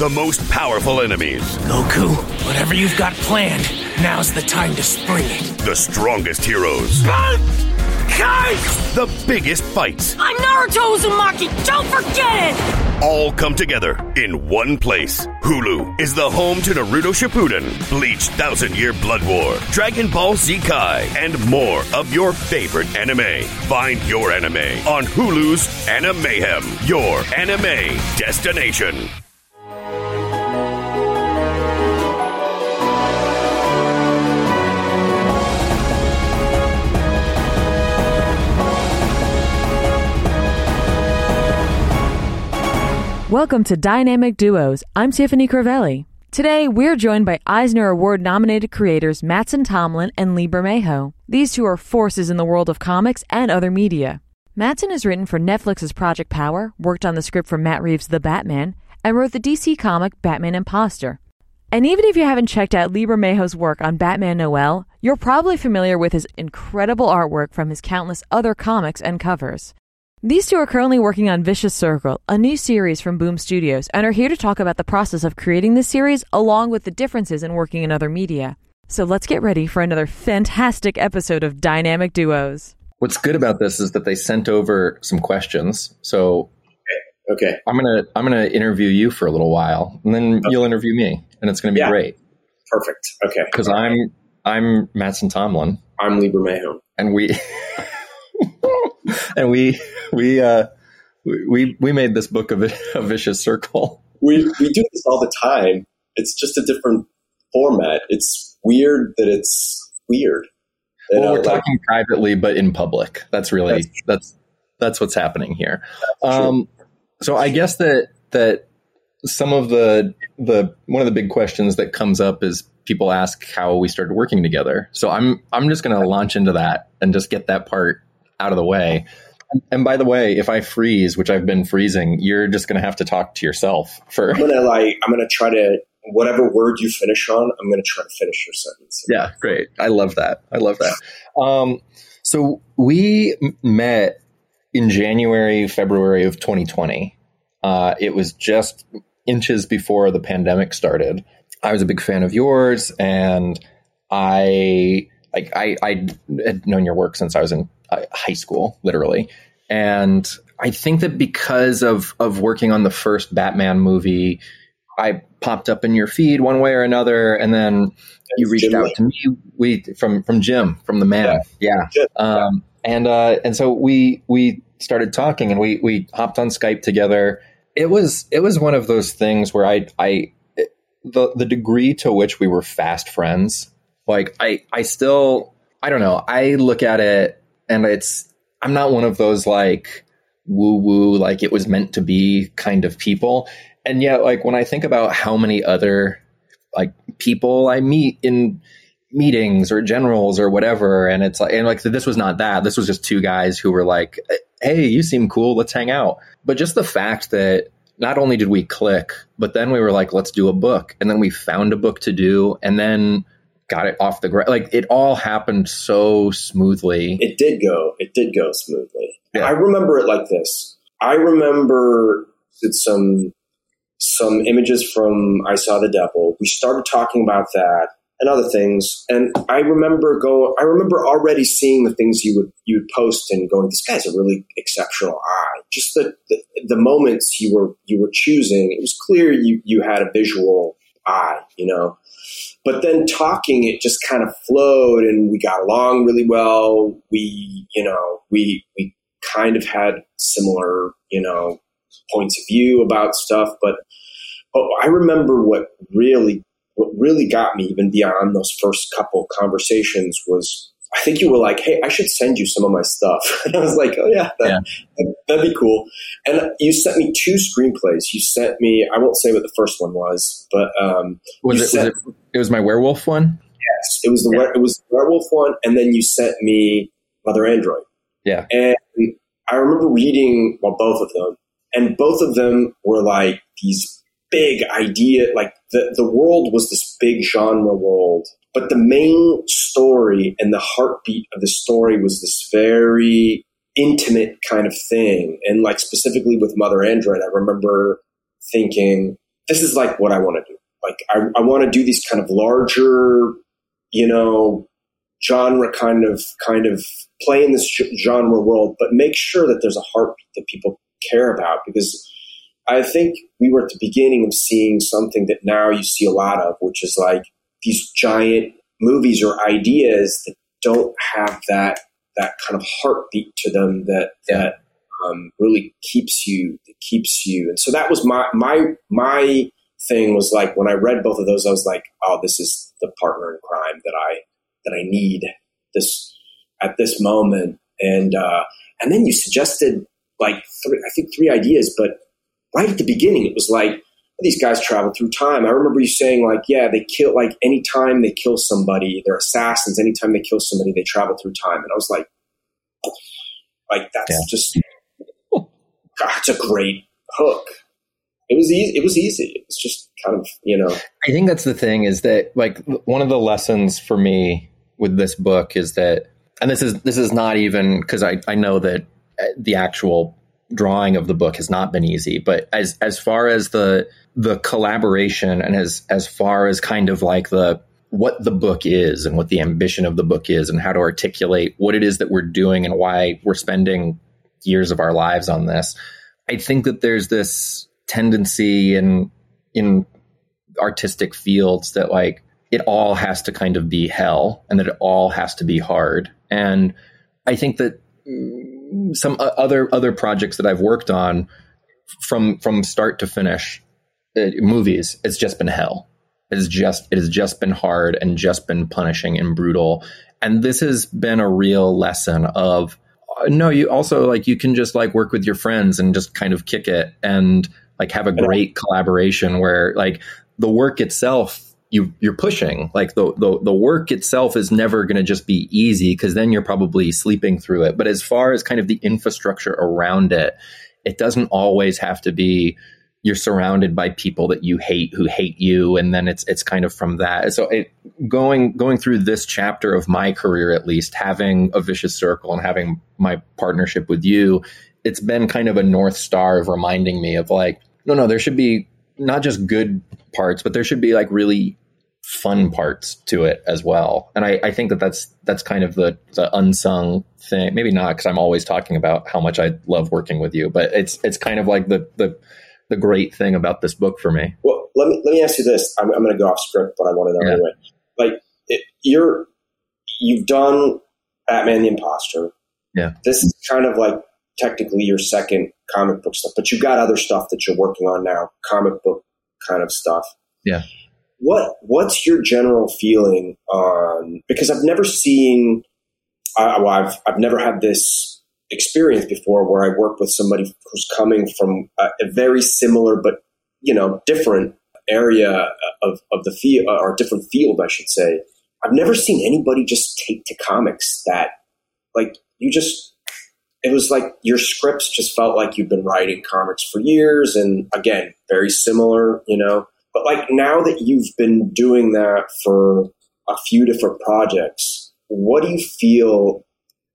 the most powerful enemies, Goku, whatever you've got planned, now's the time to spring it. the strongest heroes, Guys! the biggest fights, I'm Naruto Uzumaki. Don't forget it! all come together in one place. Hulu is the home to Naruto Shippuden, Bleach Thousand Year Blood War, Dragon Ball Z Kai, and more of your favorite anime. Find your anime on Hulu's Animayhem, your anime destination. Welcome to Dynamic Duos. I'm Tiffany Crivelli. Today, we're joined by Eisner Award nominated creators Mattson Tomlin and Lee Bermejo. These two are forces in the world of comics and other media. Matson has written for Netflix's Project Power, worked on the script for Matt Reeves' The Batman, and wrote the DC comic Batman Imposter. And even if you haven't checked out Lee Bermejo's work on Batman Noel, you're probably familiar with his incredible artwork from his countless other comics and covers. These two are currently working on Vicious Circle, a new series from Boom Studios, and are here to talk about the process of creating this series along with the differences in working in other media. So let's get ready for another fantastic episode of Dynamic Duos. What's good about this is that they sent over some questions. So Okay. I'm gonna I'm gonna interview you for a little while, and then you'll interview me, and it's gonna be Yeah. great Perfect. Okay. because I'm I'm Mattson Tomlin, I'm Lee Bermejo. and we and we we uh we we made this book of a vicious circle. We we do this all the time. It's just a different format. It's weird that it's weird. You Well, know, we're like, talking privately, but in public. That's really That's that's that's what's happening here. Um, so I guess that that some of the the one of the big questions that comes up is people ask how we started working together. So I'm I'm just going to launch into that and just get that part out of the way. And by the way, if I freeze, which I've been freezing, you're just going to have to talk to yourself for I'm gonna like I'm gonna try to whatever word you finish on. I'm gonna try to finish your sentence. Yeah, great. I love that. I love that. Um, so we met in January, February of 2020. Uh, it was just inches before the pandemic started. I was a big fan of yours, and I like I, I had known your work since I was in high school, literally. And I think that because of of working on the first Batman movie, I popped up in your feed one way or another, and then you reached Jim out Lee. to me. We from from Jim from the man. Yeah, Jim, Um, and uh and so we we started talking and we we hopped on Skype together. It was it was one of those things where I I the the degree to which we were fast friends like I I still I don't know I look at it and it's I'm not one of those like woo woo like it was meant to be kind of people. And yet like when I think about how many other like people I meet in meetings or generals or whatever and it's like and like this was not that. This was just two guys who were like hey you seem cool. Let's hang out. But just the fact that not only did we click but then we were like let's do a book. And then we found a book to do and then got it off the ground like it all happened so smoothly It did go. It did go smoothly. Yeah. I remember it like this. I remember some some images from I Saw the Devil. We started talking about that and other things. And I remember go I remember already seeing the things you would you would post and going, This guy's a really exceptional eye. Just the, the the moments you were you were choosing, it was clear you you had a visual eye, you know. But then talking, it just kind of flowed, and we got along really well. We, you know, we we kind of had similar, you know, points of view about stuff. But oh, I remember what really what really got me even beyond those first couple conversations was I think you were like, "Hey, I should send you some of my stuff," and I was like, "Oh yeah, that, that'd be cool." And you sent me two screenplays. You sent me I won't say what the first one was, but um, was you it, was it it was my werewolf one Yes, it was the Yeah. it was the werewolf one, and then you sent me Mother Android. Yeah. and I remember reading well both of them, and both of them were like these big idea. Like the the world was this big genre world, but the main story and the heartbeat of the story was this very intimate kind of thing. And like specifically with Mother Android, I remember thinking this is like what I want to do. Like I, I want to do these kind of larger, you know, genre kind of kind of play in this genre world, but make sure that there's a heartbeat that people care about because I think we were at the beginning of seeing something that now you see a lot of, which is like these giant movies or ideas that don't have that that kind of heartbeat to them that that um, really keeps you keeps you. And so that was my my my thing was like when I read both of those, I was like, oh, this is the partner in crime that I that I need this at this moment. And uh, and then you suggested like three, I think three ideas, but right at the beginning, it was like these guys travel through time. I remember you saying like, yeah, they kill like anytime they kill somebody, they're assassins. Anytime they kill somebody, they travel through time. And I was like, like that's yeah. just, it's a great hook. It was easy. It was easy. It's just kind of, you know. I think that's the thing is that like one of the lessons for me with this book is that, and this is this is not even because I I know that uh, the actual drawing of the book has not been easy, but as as far as the the collaboration and as as far as kind of like the what the book is and what the ambition of the book is and how to articulate what it is that we're doing and why we're spending years of our lives on this. I think that there's this tendency in in artistic fields that like it all has to kind of be hell and that it all has to be hard. And I think that some other other projects that I've worked on from from start to finish uh, movies it's just been hell. It has just it has just been hard and just been punishing and brutal. And this has been a real lesson of uh, no you also like you can just like work with your friends and just kind of kick it and like have a great collaboration where like the work itself you you're pushing. Like the the, the work itself is never going to just be easy because then you're probably sleeping through it. But as far as kind of the infrastructure around it it doesn't always have to be you're surrounded by people that you hate who hate you and then it's it's kind of from that. So it, going going through this chapter of my career at least having a vicious circle and having my partnership with you it's been kind of a north star of reminding me of like no no there should be not just good parts but there should be like really fun parts to it as well. And I, I think that that's that's kind of the, the unsung thing. Maybe not because I'm always talking about how much I love working with you, but it's it's kind of like the the the great thing about this book for me. Well, let me let me ask you this. I'm, I'm going to go off script, but I want to know yeah. anyway. Like it, you're you've done Batman the Imposter. Yeah. This is kind of like technically your second comic book stuff, but you've got other stuff that you're working on now, comic book kind of stuff. Yeah what what's your general feeling on because I've never seen uh, well, I've I've never had this experience before where I work with somebody who's coming from a, a very similar but you know different area of, of the field or different field I should say. I've never seen anybody just take to comics that like you just it was like your scripts just felt like you've been writing comics for years and again very similar you know but like now that you've been doing that for a few different projects, what do you feel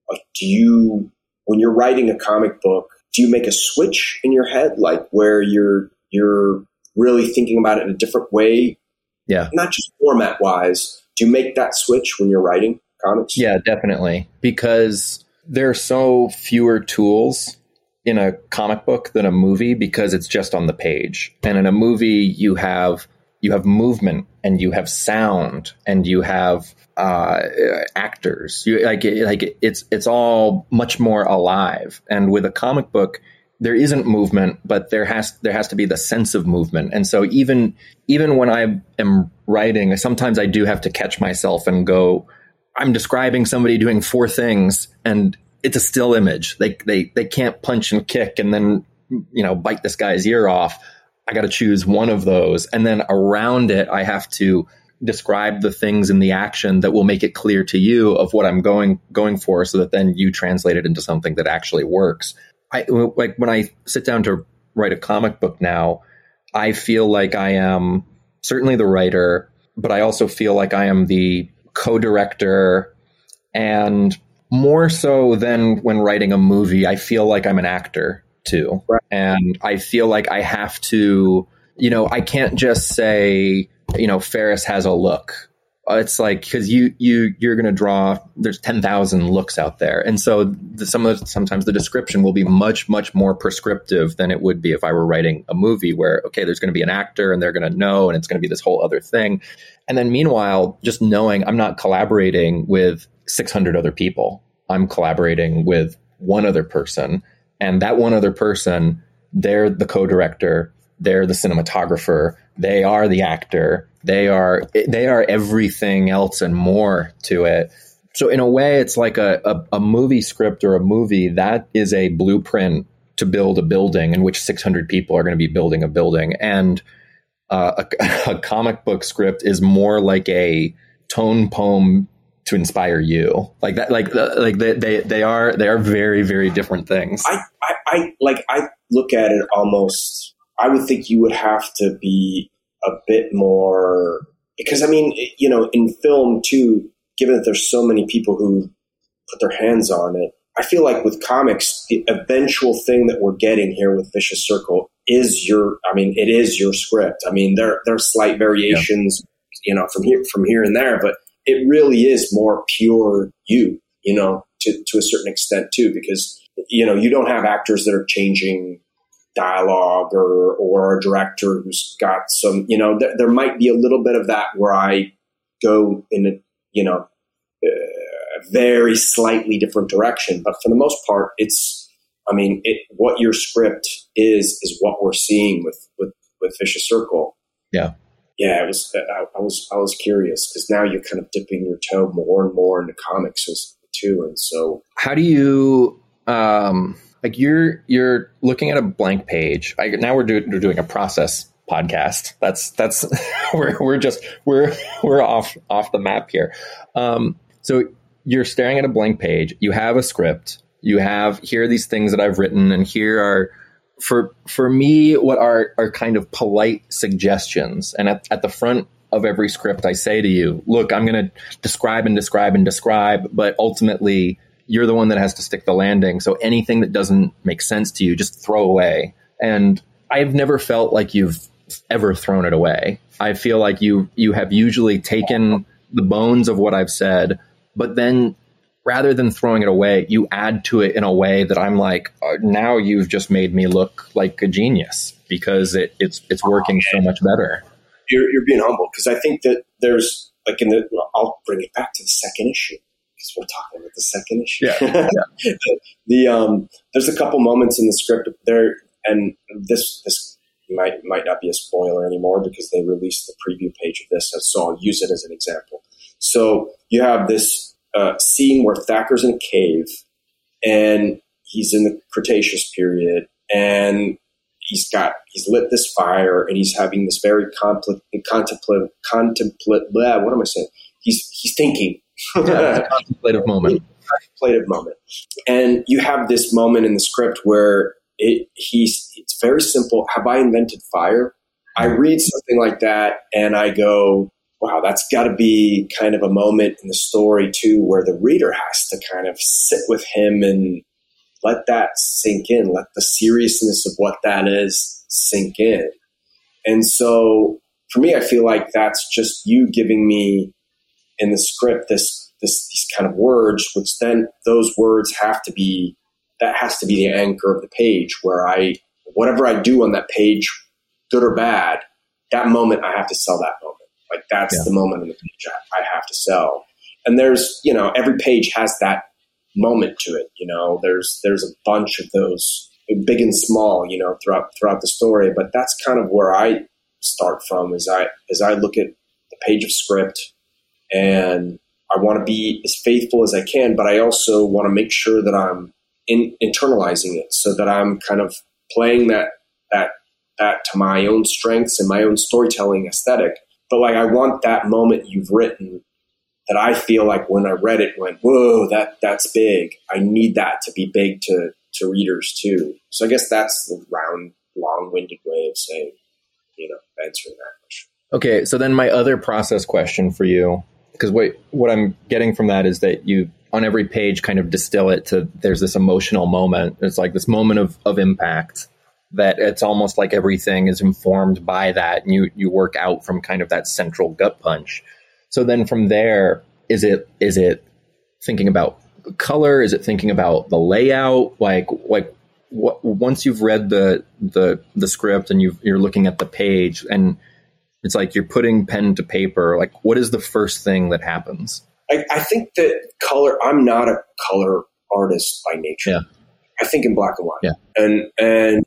like? Do you, when you're writing a comic book, do you make a switch in your head, like where you're you're really thinking about it in a different way? Yeah, not just format wise. Do you make that switch when you're writing comics? Yeah, definitely, because there are so fewer tools in a comic book than a movie because it's just on the page. And in a movie, you have you have movement and you have sound and you have uh, actors. You like like it's it's all much more alive. And with a comic book, there isn't movement, but there has there has to be the sense of movement. And so even even when I am writing, sometimes I do have to catch myself and go. I'm describing somebody doing four things, and it's a still image. They they they can't punch and kick and then you know bite this guy's ear off. I got to choose one of those, and then around it, I have to describe the things in the action that will make it clear to you of what I'm going going for, so that then you translate it into something that actually works. I like when I sit down to write a comic book now, I feel like I am certainly the writer, but I also feel like I am the co-director and more so than when writing a movie, I feel like I'm an actor too. Right. And I feel like I have to you know, I can't just say, you know, Ferris has a look. Uh, it's like because you you you're going to draw. There's ten thousand looks out there, and so the, some of the, sometimes the description will be much much more prescriptive than it would be if I were writing a movie where okay, there's going to be an actor and they're going to know, and it's going to be this whole other thing. And then meanwhile, just knowing I'm not collaborating with 600 other people. I'm collaborating with one other person, and that one other person, they're the co-director, they're the cinematographer, they are the actor, they are they are everything else and more to it. So in a way, it's like a, a, a movie script or a movie that is a blueprint to build a building in which 600 people are going to be building a building, and uh, a, a comic book script is more like a tone poem to inspire you. Like that like uh, like they, they they are they are very very different things. I, I i like i look at it almost i would think you would have to be a bit more because i mean you know in film too given that there's so many people who put their hands on it i feel like with comics the eventual thing that we're getting here with vicious circle is your i mean it is your script. I mean there there are slight variations yeah. you know from here from here and there but it really is more pure you, you know, to, to a certain extent too, because, you know, you don't have actors that are changing dialogue or, or a director who's got some, you know, th- there might be a little bit of that where I go in a, you know, uh, a very slightly different direction. But for the most part, it's, I mean, it, what your script is, is what we're seeing with, with, with Vicious Circle. Yeah yeah, it was. I, I was I was curious because now you're kind of dipping your toe more and more into comics too, and so how do you um like you're you're looking at a blank page. I, now we're, do, we're doing a process podcast. That's that's we're we're just we're we're off off the map here. Um, so you're staring at a blank page. You have a script. You have here are these things that I've written, and here are for for me, what are are kind of polite suggestions, and at, at the front of every script, I say to you, look, I'm going to describe and describe and describe, but ultimately, you're the one that has to stick the landing. So anything that doesn't make sense to you, just throw away. And I've never felt like you've ever thrown it away. I feel like you you have usually taken the bones of what I've said, but then rather than throwing it away, you add to it in a way that I'm like, uh, now you've just made me look like a genius because it, it's it's working so much better. You're, you're being humble because I think that there's like in the I'll bring it back to the second issue because we're talking about the second issue. Yeah, yeah. the, the um, there's a couple moments in the script there, and this this might might not be a spoiler anymore because they released the preview page of this, so I'll use it as an example. So you have this uh, scene where Thacker's in a cave and he's in the Cretaceous period and he's got he's lit this fire and he's having this very compl- contemplative contemplative blah, what am I saying? He's he's thinking. contemplative moment. Contemplative moment. And you have this moment in the script where it he's it's very simple. Have I invented fire? I read something like that and I go, wow, that's got to be kind of a moment in the story too, where the reader has to kind of sit with him and let that sink in, let the seriousness of what that is sink in. And so for me, I feel like that's just you giving me in the script this, this, these kind of words, which then those words have to be, that has to be the anchor of the page where I, whatever I do on that page, good or bad, that moment I have to sell that moment. Like that's yeah. the moment in the page I, I have to sell. And there's, you know, every page has that moment to it. You know, there's there's a bunch of those, big and small, you know, throughout throughout the story. But that's kind of where I start from. As I as I look at the page of script, and I want to be as faithful as I can, but I also want to make sure that I'm in, internalizing it, so that I'm kind of playing that that that to my own strengths and my own storytelling aesthetic but like I want that moment you've written that I feel like when I read it went, whoa, that that's big. I need that to be big to to readers too. So I guess that's the round, long-winded way of saying, you know, answering that question. Okay, so then my other process question for you, because what what I'm getting from that is that you on every page kind of distill it to there's this emotional moment. It's like this moment of of impact that it's almost like everything is informed by that and you you work out from kind of that central gut punch. So then from there is it is it thinking about color? Is it thinking about the layout? Like like what, once you've read the the the script and you you're looking at the page and it's like you're putting pen to paper like what is the first thing that happens? I, I think that color i'm not a color artist by nature. Yeah. i think in black and white. Yeah. and and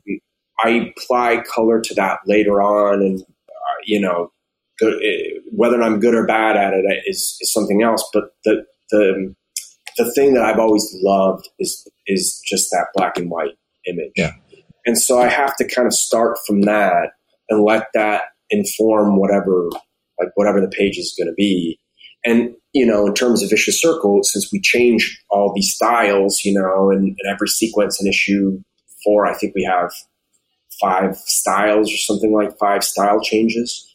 i apply color to that later on and uh, you know good, eh, whether i'm good or bad at it is, is something else. But the the the thing that i've always loved is is just that black and white image. Yeah. and so i have to kind of start from that and let that inform whatever like whatever the page is going to be. And you know in terms of vicious circle since we change all these styles you know and, and every sequence and issue four i think we have five styles or something like five style changes.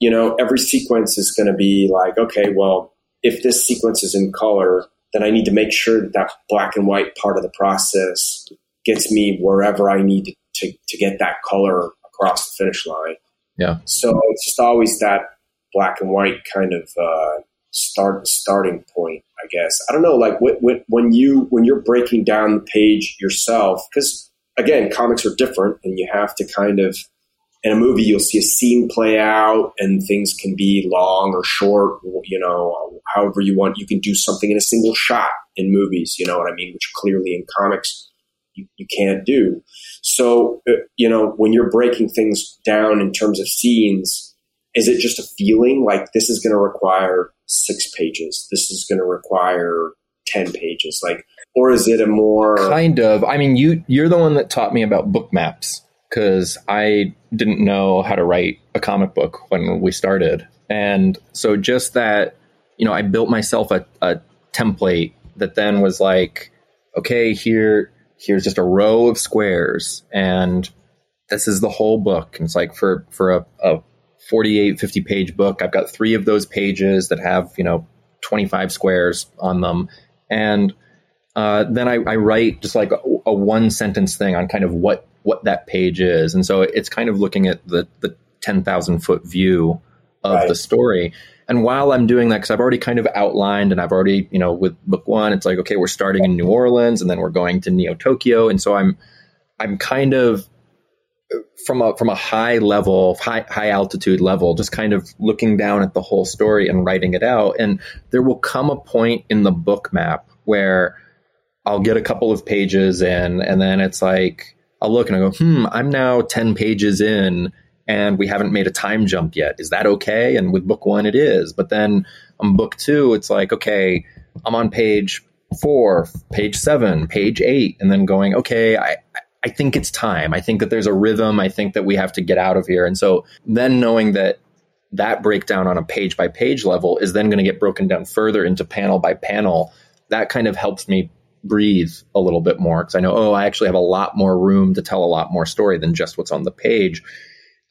You know every sequence is going to be like okay well if this sequence is in color then i need to make sure that that black and white part of the process gets me wherever i need to, to, get that color across the finish line. Yeah. So it's just always that black and white kind of uh, start starting point, I guess. I don't know, like when you when you're breaking down the page yourself, because again, comics are different, and you have to kind of in a movie you'll see a scene play out, and things can be long or short, you know, however you want. You can do something in a single shot in movies, you know what I mean, which clearly in comics you, you can't do. So, uh, you know, when you're breaking things down in terms of scenes, is it just a feeling like this is going to require six pages? This is going to require 10 pages? Like, or is it a more. kind of. I mean you you're the one that taught me about book maps because i didn't know how to write a comic book when we started. And so just that you know i built myself a, a template that then was like okay here here's just a row of squares and this is the whole book. And it's like for for a, a 48 50 page book i've got three of those pages that have you know 25 squares on them. And uh, then I, I write just like a, a one sentence thing on kind of what what that page is and so it's kind of looking at the the 10,000 foot view of Right. the story and while I'm doing that, because I've already kind of outlined and I've already, you know, with book one, it's like, okay, we're starting in New Orleans and then we're going to Neo Tokyo. And so I'm, I'm kind of from a, from a high level, high, high altitude level, just kind of looking down at the whole story and writing it out. And there will come a point in the book map where I'll get a couple of pages in and then it's like, I'll look and I go, hmm, I'm now 10 pages in and we haven't made a time jump yet. Is that okay? And with book one, it is. But then on book two, it's like, okay, I'm on page four, page seven, page eight, and then going, okay, I, I think it's time. I think that there's a rhythm. I think that we have to get out of here. And so then knowing that that breakdown on a page by page level is then going to get broken down further into panel by panel, that kind of helps me breathe a little bit more because I know, oh, I actually have a lot more room to tell a lot more story than just what's on the page.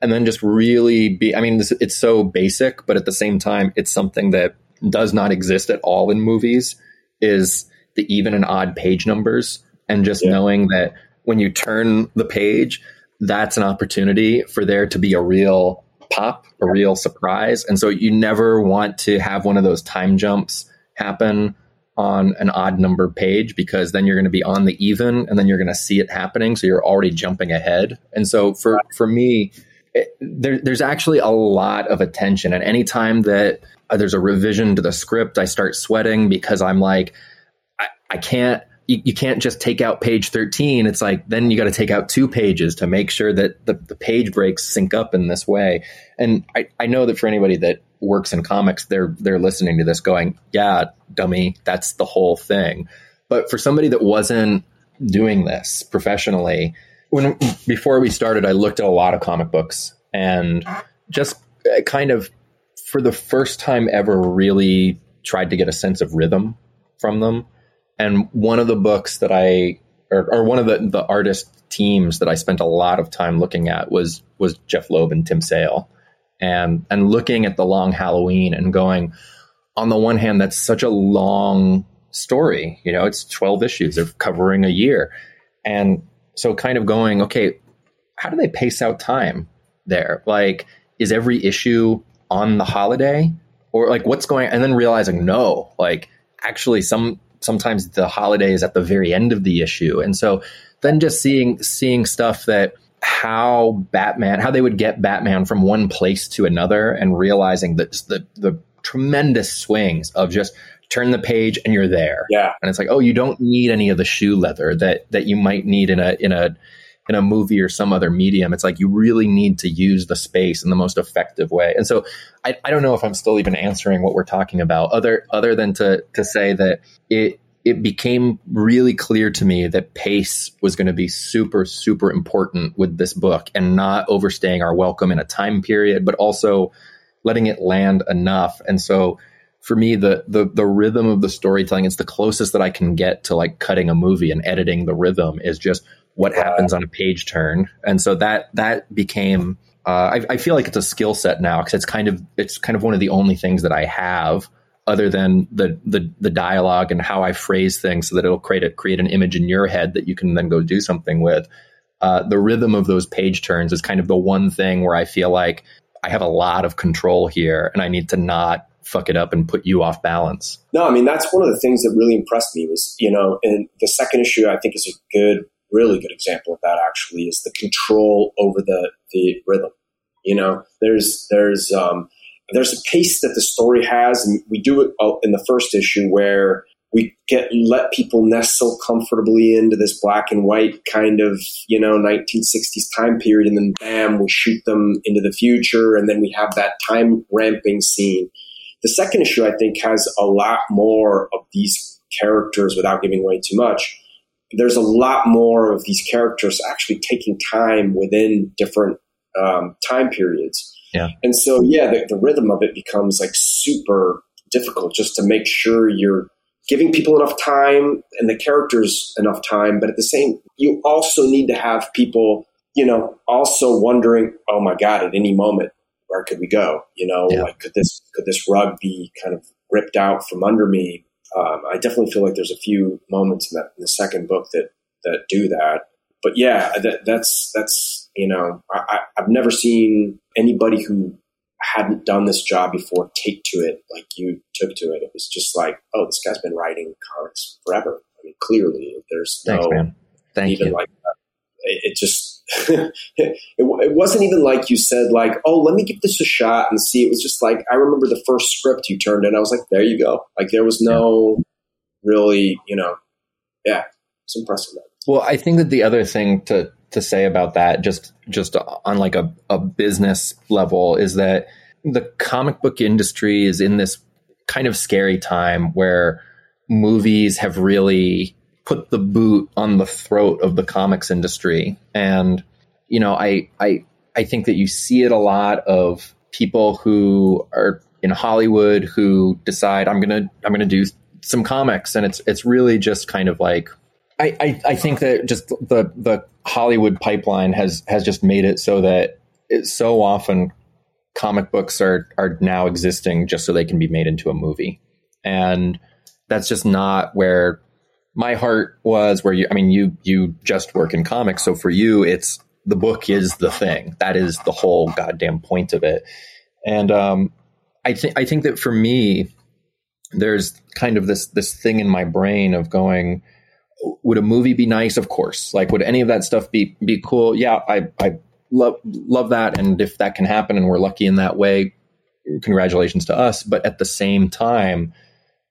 And then just really be, I mean, this, it's so basic, but at the same time, it's something that does not exist at all in movies is the even and odd page numbers. And just Yeah. knowing that when you turn the page, that's an opportunity for there to be a real pop, a real surprise. And so you never want to have one of those time jumps happen on an odd number page because then you're going to be on the even and then you're going to see it happening. So you're already jumping ahead. And so for, for me, it, there, there's actually a lot of attention. And anytime that uh, there's a revision to the script, I start sweating because I'm like, I, I can't, you, you can't just take out page 13. It's like, then you got to take out two pages to make sure that the, the page breaks sync up in this way. And I, I know that for anybody that works in comics, they're, they're listening to this going, yeah, dummy, that's the whole thing. But for somebody that wasn't doing this professionally, when before we started, I looked at a lot of comic books and just uh, kind of for the first time ever really tried to get a sense of rhythm from them. And one of the books that I or, or one of the, the artist teams that I spent a lot of time looking at was was Jeph Loeb and Tim Sale. And and looking at the long Halloween and going, on the one hand, that's such a long story. You know, it's 12 issues. They're covering a year. And so kind of going, okay, how do they pace out time there? Like, is every issue on the holiday or like what's going and then realizing no like actually some sometimes the holiday is at the very end of the issue and so then just seeing seeing stuff that how batman how they would get batman from one place to another and realizing that the the tremendous swings of just turn the page and you're there yeah and it's like oh you don't need any of the shoe leather that that you might need in a in a in a movie or some other medium. It's like you really need to use the space in the most effective way. And so I, I don't know if I'm still even answering what we're talking about, other other than to to say that it it became really clear to me that pace was going to be super, super important with this book and not overstaying our welcome in a time period, but also letting it land enough. And so for me, the the the rhythm of the storytelling, it's the closest that I can get to like cutting a movie and editing the rhythm is just what happens on a page turn, and so that that became. Uh, I, I, feel like it's a skill set now because it's kind of it's kind of one of the only things that I have other than the, the the dialogue and how I phrase things so that it'll create a create an image in your head that you can then go do something with. Uh, the rhythm of those page turns is kind of the one thing where I feel like I have a lot of control here, and I need to not fuck it up and put you off balance. No, I mean that's one of the things that really impressed me was you know, and the second issue I think is a good really good example of that actually is the control over the the rhythm. You know, there's there's um, there's a pace that the story has, and we do it in the first issue where we get let people nestle comfortably into this black and white kind of you know 1960s time period, and then bam, we shoot them into the future, and then we have that time ramping scene. The second issue, I think, has a lot more of these characters without giving away too much there's a lot more of these characters actually taking time within different um, time periods. Yeah. And so, yeah, the, the rhythm of it becomes like super difficult just to make sure you're giving people enough time and the characters enough time. But at the same, you also need to have people, you know, also wondering, oh my God, at any moment, where could we go? You know, yeah. like could this, could this rug be kind of ripped out from under me? Um, I definitely feel like there's a few moments in, that, in the second book that that do that. But yeah, that, that's that's you know I, I've never seen anybody who hadn't done this job before take to it like you took to it. It was just like, oh, this guy's been writing comics forever. I mean, clearly, there's Thanks, no man. Thank even you. like uh, it, it just it, it, wasn't even like you said like oh let me give this a shot and see it was just like i remember the first script you turned in i was like there you go like there was no yeah. really you know yeah it's impressive well i think that the other thing to to say about that just just on like a, a business level is that the comic book industry is in this kind of scary time where movies have really put the boot on the throat of the comics industry. And, you know, I, I, I think that you see it a lot of people who are in Hollywood who decide I'm gonna I'm gonna do some comics, and it's it's really just kind of like I, I, I think that just the the Hollywood pipeline has has just made it so that so often comic books are are now existing just so they can be made into a movie, and that's just not where my heart was where you i mean you you just work in comics. So for you it's the book is the thing. That is the whole goddamn point of it. And um, i think i think that for me there's kind of this this thing in my brain of going would a movie be nice of course like would any of that stuff be be cool yeah i i love love that and if that can happen and we're lucky in that way congratulations to us but at the same time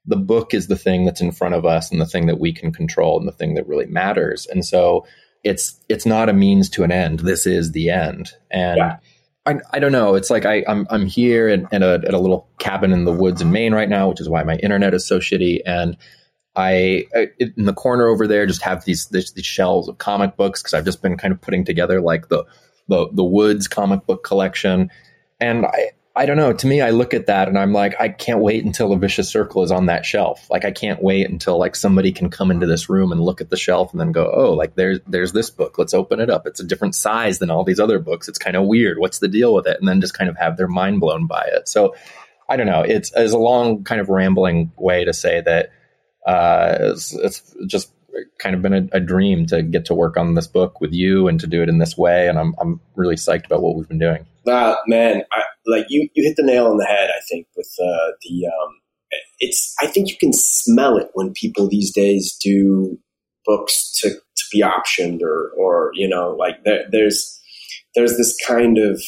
the book is the thing that's in front of us and the thing that we can control and the thing that really matters. And so it's it's not a means to an end. This is the end. And yeah. I, I don't know. It's like I, I'm I'm here at, a, at a little cabin in the woods in Maine right now, which is why my internet is so shitty. And I, in the corner over there just have these these, these shelves of comic books because I've just been kind of putting together like the the the woods comic book collection. And I, I don't know. To me, I look at that and I'm like, I can't wait until a vicious circle is on that shelf. Like, I can't wait until like somebody can come into this room and look at the shelf and then go, oh, like there's there's this book. Let's open it up. It's a different size than all these other books. It's kind of weird. What's the deal with it? And then just kind of have their mind blown by it. So, I don't know. It's, it's a long kind of rambling way to say that uh, it's, it's just kind of been a, a, dream to get to work on this book with you and to do it in this way. And I'm, I'm really psyched about what we've been doing. Uh, man, I, like you, you hit the nail on the head, I think, with uh, the, um, it's, I think you can smell it when people these days do books to, to be optioned or, or, you know, like there, there's, there's this kind of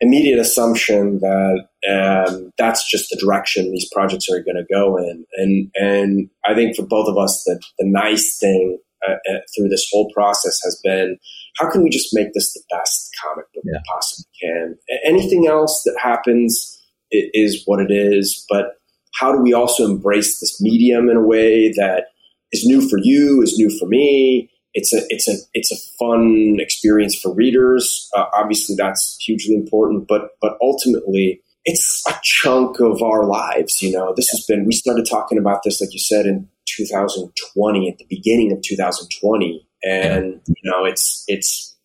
immediate assumption that um, that's just the direction these projects are going to go in. And and I think for both of us, the the nice thing uh, uh, through this whole process has been how can we just make this the best comic book yeah. we possibly can. Anything else that happens is what it is, but how do we also embrace this medium in a way that is new for you, is new for me, it's a it's a it's a fun experience for readers. Uh, obviously, that's hugely important, but but ultimately, it's a chunk of our lives. You know, this has been we started talking about this, like you said, in 2020, at the beginning of 2020, and you know, it's it's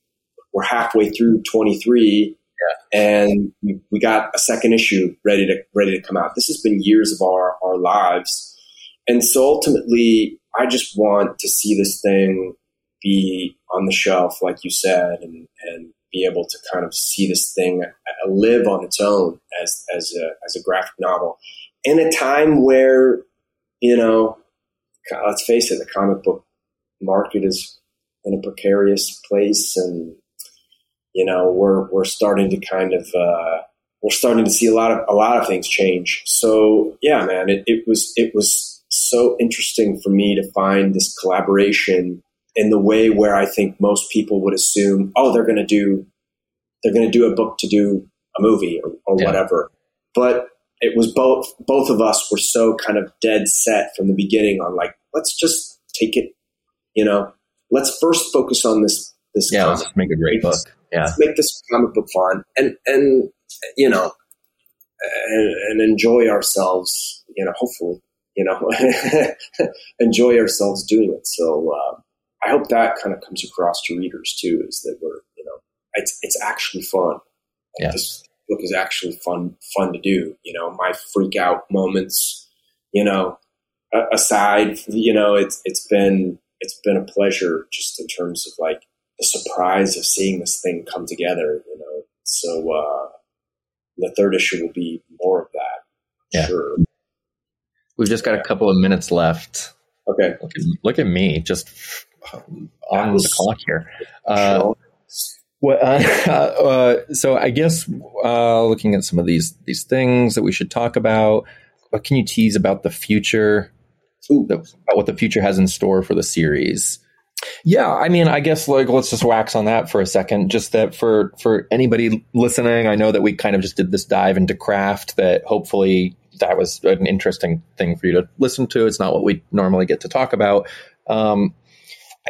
we're halfway through 23. Yeah. And we, we got a second issue ready to ready to come out. This has been years of our, our lives. And so ultimately, I just want to see this thing be on the shelf, like you said, and, and be able to kind of see this thing live on its own as, as a, as a graphic novel in a time where, you know, let's face it, the comic book market is in a precarious place and, you know, we're, we're starting to kind of, uh, we're starting to see a lot of, a lot of things change. So yeah, man, it, it was, it was so interesting for me to find this collaboration in the way where I think most people would assume, oh, they're going to do, they're going to do a book to do a movie or, or yeah. whatever. But it was both, both of us were so kind of dead set from the beginning on like, let's just take it, you know, let's first focus on this, this. Yeah. Let's make a great book. Yeah. Let's make this comic book fun and, and, you know, and, and enjoy ourselves, you know, hopefully, you know, enjoy ourselves doing it. So, uh, I hope that kind of comes across to readers too, is that we're, you know, it's, it's actually fun. Yeah. This book is actually fun, fun to do. You know, my freak out moments, you know, aside, you know, it's, it's been, it's been a pleasure just in terms of like the surprise of seeing this thing come together, you know. So, uh, the third issue will be more of that. Yeah. Sure. We've just got a couple of minutes left. Okay. Look at, look at me, just on the clock here. Uh, well, uh, uh, so I guess uh, looking at some of these these things that we should talk about. What can you tease about the future? About what the future has in store for the series? Yeah, I mean, I guess like let's just wax on that for a second. Just that for for anybody listening, I know that we kind of just did this dive into craft. That hopefully that was an interesting thing for you to listen to. It's not what we normally get to talk about. Um,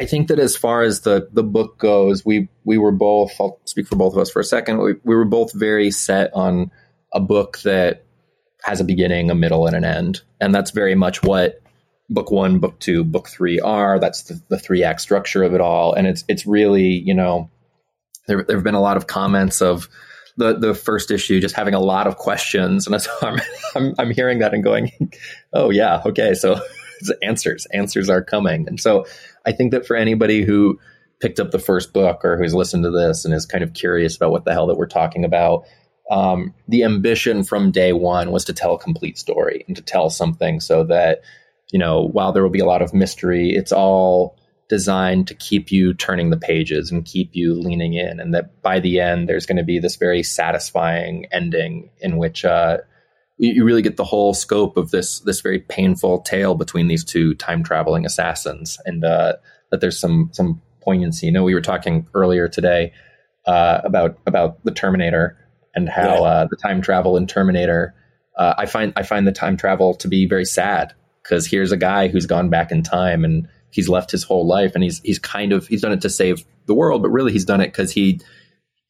I think that as far as the the book goes, we we were both. I'll speak for both of us for a second. We, we were both very set on a book that has a beginning, a middle, and an end, and that's very much what book one, book two, book three are. That's the, the three act structure of it all, and it's it's really you know there there have been a lot of comments of the the first issue just having a lot of questions, and so I'm, I'm I'm hearing that and going, oh yeah, okay, so answers answers are coming, and so I think that for anybody who picked up the first book or who's listened to this and is kind of curious about what the hell that we're talking about, um, the ambition from day one was to tell a complete story and to tell something so that, you know, while there will be a lot of mystery, it's all designed to keep you turning the pages and keep you leaning in. And that by the end, there's going to be this very satisfying ending in which, uh, you really get the whole scope of this this very painful tale between these two time traveling assassins, and uh, that there's some some poignancy. You know, we were talking earlier today uh, about about the Terminator and how yeah. uh, the time travel in Terminator. Uh, I find I find the time travel to be very sad because here's a guy who's gone back in time and he's left his whole life and he's he's kind of he's done it to save the world, but really he's done it because he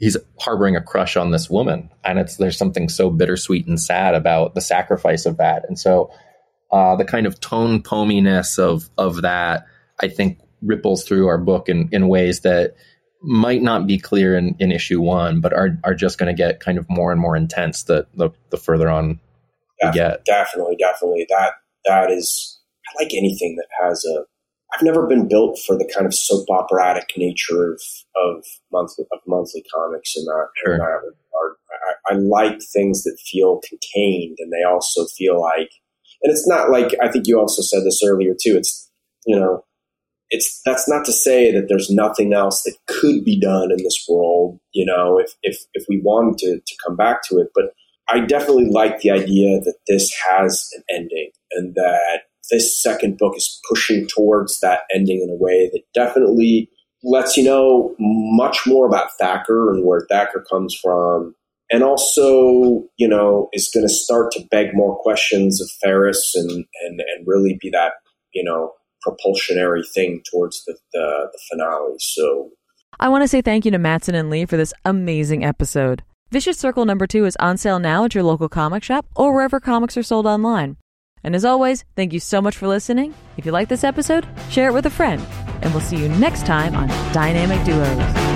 he's harboring a crush on this woman. And it's there's something so bittersweet and sad about the sacrifice of that. And so uh, the kind of tone pominess of of that i think ripples through our book in, in ways that might not be clear in, in issue one but are, are just going to get kind of more and more intense the, the, the further on we get. definitely definitely. That that is i like anything that has a I've never been built for the kind of soap operatic nature of of monthly of monthly comics in that, sure. in that regard. I, I like things that feel contained, and they also feel like, and it's not like I think you also said this earlier too. It's you know, it's that's not to say that there's nothing else that could be done in this world. You know, if if if we wanted to to come back to it, but I definitely like the idea that this has an ending and that this second book is pushing towards that ending in a way that definitely lets you know much more about Thacker and where Thacker comes from. And also, you know, is going to start to beg more questions of Ferris and, and, and really be that, you know, propulsionary thing towards the, the, the finale. So I want to say thank you to Mattson and Lee for this amazing episode. Vicious Circle number two is on sale now at your local comic shop or wherever comics are sold online. And as always, thank you so much for listening. If you like this episode, share it with a friend. And we'll see you next time on Dynamic Duos.